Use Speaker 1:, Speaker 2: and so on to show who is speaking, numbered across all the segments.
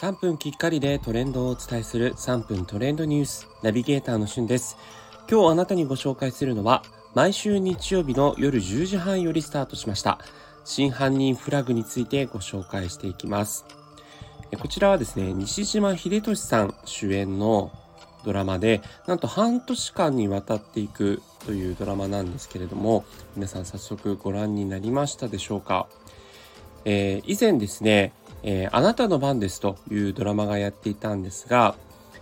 Speaker 1: 3分きっかりでトレンドをお伝えする3分トレンドニュースナビゲーターのしゅんです。今日あなたにご紹介するのは毎週日曜日の夜10時半よりスタートしました真犯人フラグについてご紹介していきます。こちらはですね、西島秀俊さん主演のドラマで、なんと半年間にわたっていくというドラマなんですけれども、皆さん早速ご覧になりましたでしょうか？えー、以前ですね、えー、あなたの番ですというドラマがやっていたんですが、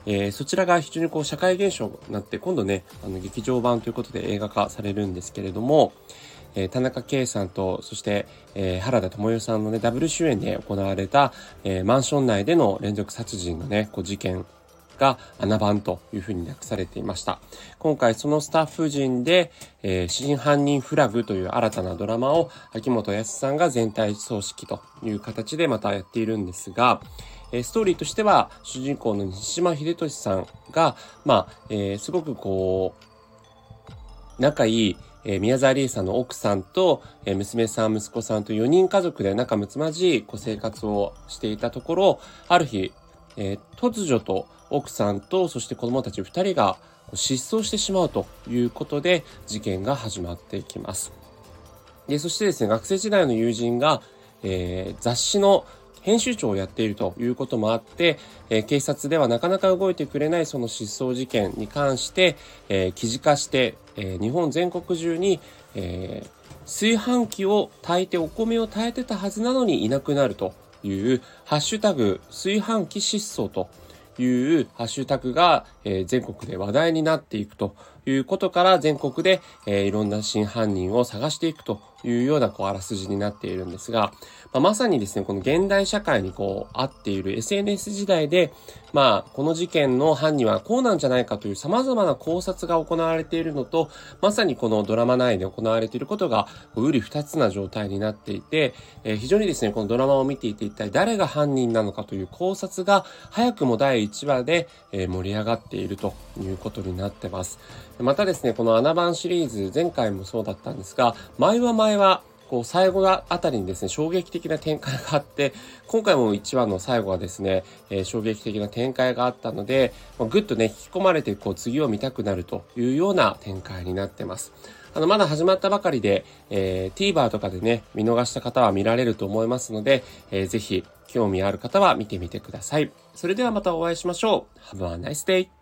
Speaker 1: えー、そちらが非常にこう社会現象になって今度ねあの劇場版ということで映画化されるんですけれども、え、田中圭さんとそして、え、原田智代さんのねダブル主演で行われた、えマンション内での連続殺人のねこう事件が穴番というふうに訳されていました。今回そのスタッフ陣で、えー、真犯人フラグという新たなドラマを秋元康さんが全体葬式という形でまたやっているんですが、えー、ストーリーとしては主人公の西島秀俊さんが、まあ、えー、すごくこう、仲いいえ宮沢りえさんの奥さんと、え娘さん、息子さんと4人家族で仲睦まじいこう生活をしていたところ、ある日、えー、突如と奥さんとそして子供たち2人が失踪してしまうということで事件が始まっていきます。でそしてですね、学生時代の友人が、えー、雑誌の編集長をやっているということもあって、えー、警察ではなかなか動いてくれないその失踪事件に関して、えー、記事化して、え、日本全国中に、え炊飯器を炊いてお米を炊いてたはずなのにいなくなるというハッシュタグ炊飯器失踪というハッシュタグが、え全国で話題になっていくということから全国で、えいろんな真犯人を探していくというようなこうあらすじになっているんですが、まあ、まさにですね、この現代社会にこう合っている SNS 時代で、まあ、この事件の犯人はこうなんじゃないかという様々な考察が行われているのと、まさにこのドラマ内で行われていることが、うり二つな状態になっていて、えー、非常にですね、このドラマを見ていて一体誰が犯人なのかという考察が、早くも第1話で、盛り上がっているということになってます。またですね、この穴番シリーズ、前回もそうだったんですが、前は前は、こう最後あたりにですね、衝撃的な展開があって、今回も1話の最後はですね、えー、衝撃的な展開があったので、まあ、ぐっとね、引き込まれて、こう次を見たくなるというような展開になってます。あの、まだ始まったばかりで、えー、TVer とかでね、見逃した方は見られると思いますので、えー、ぜひ、興味ある方は見てみてください。それではまたお会いしましょう。Have a nice day!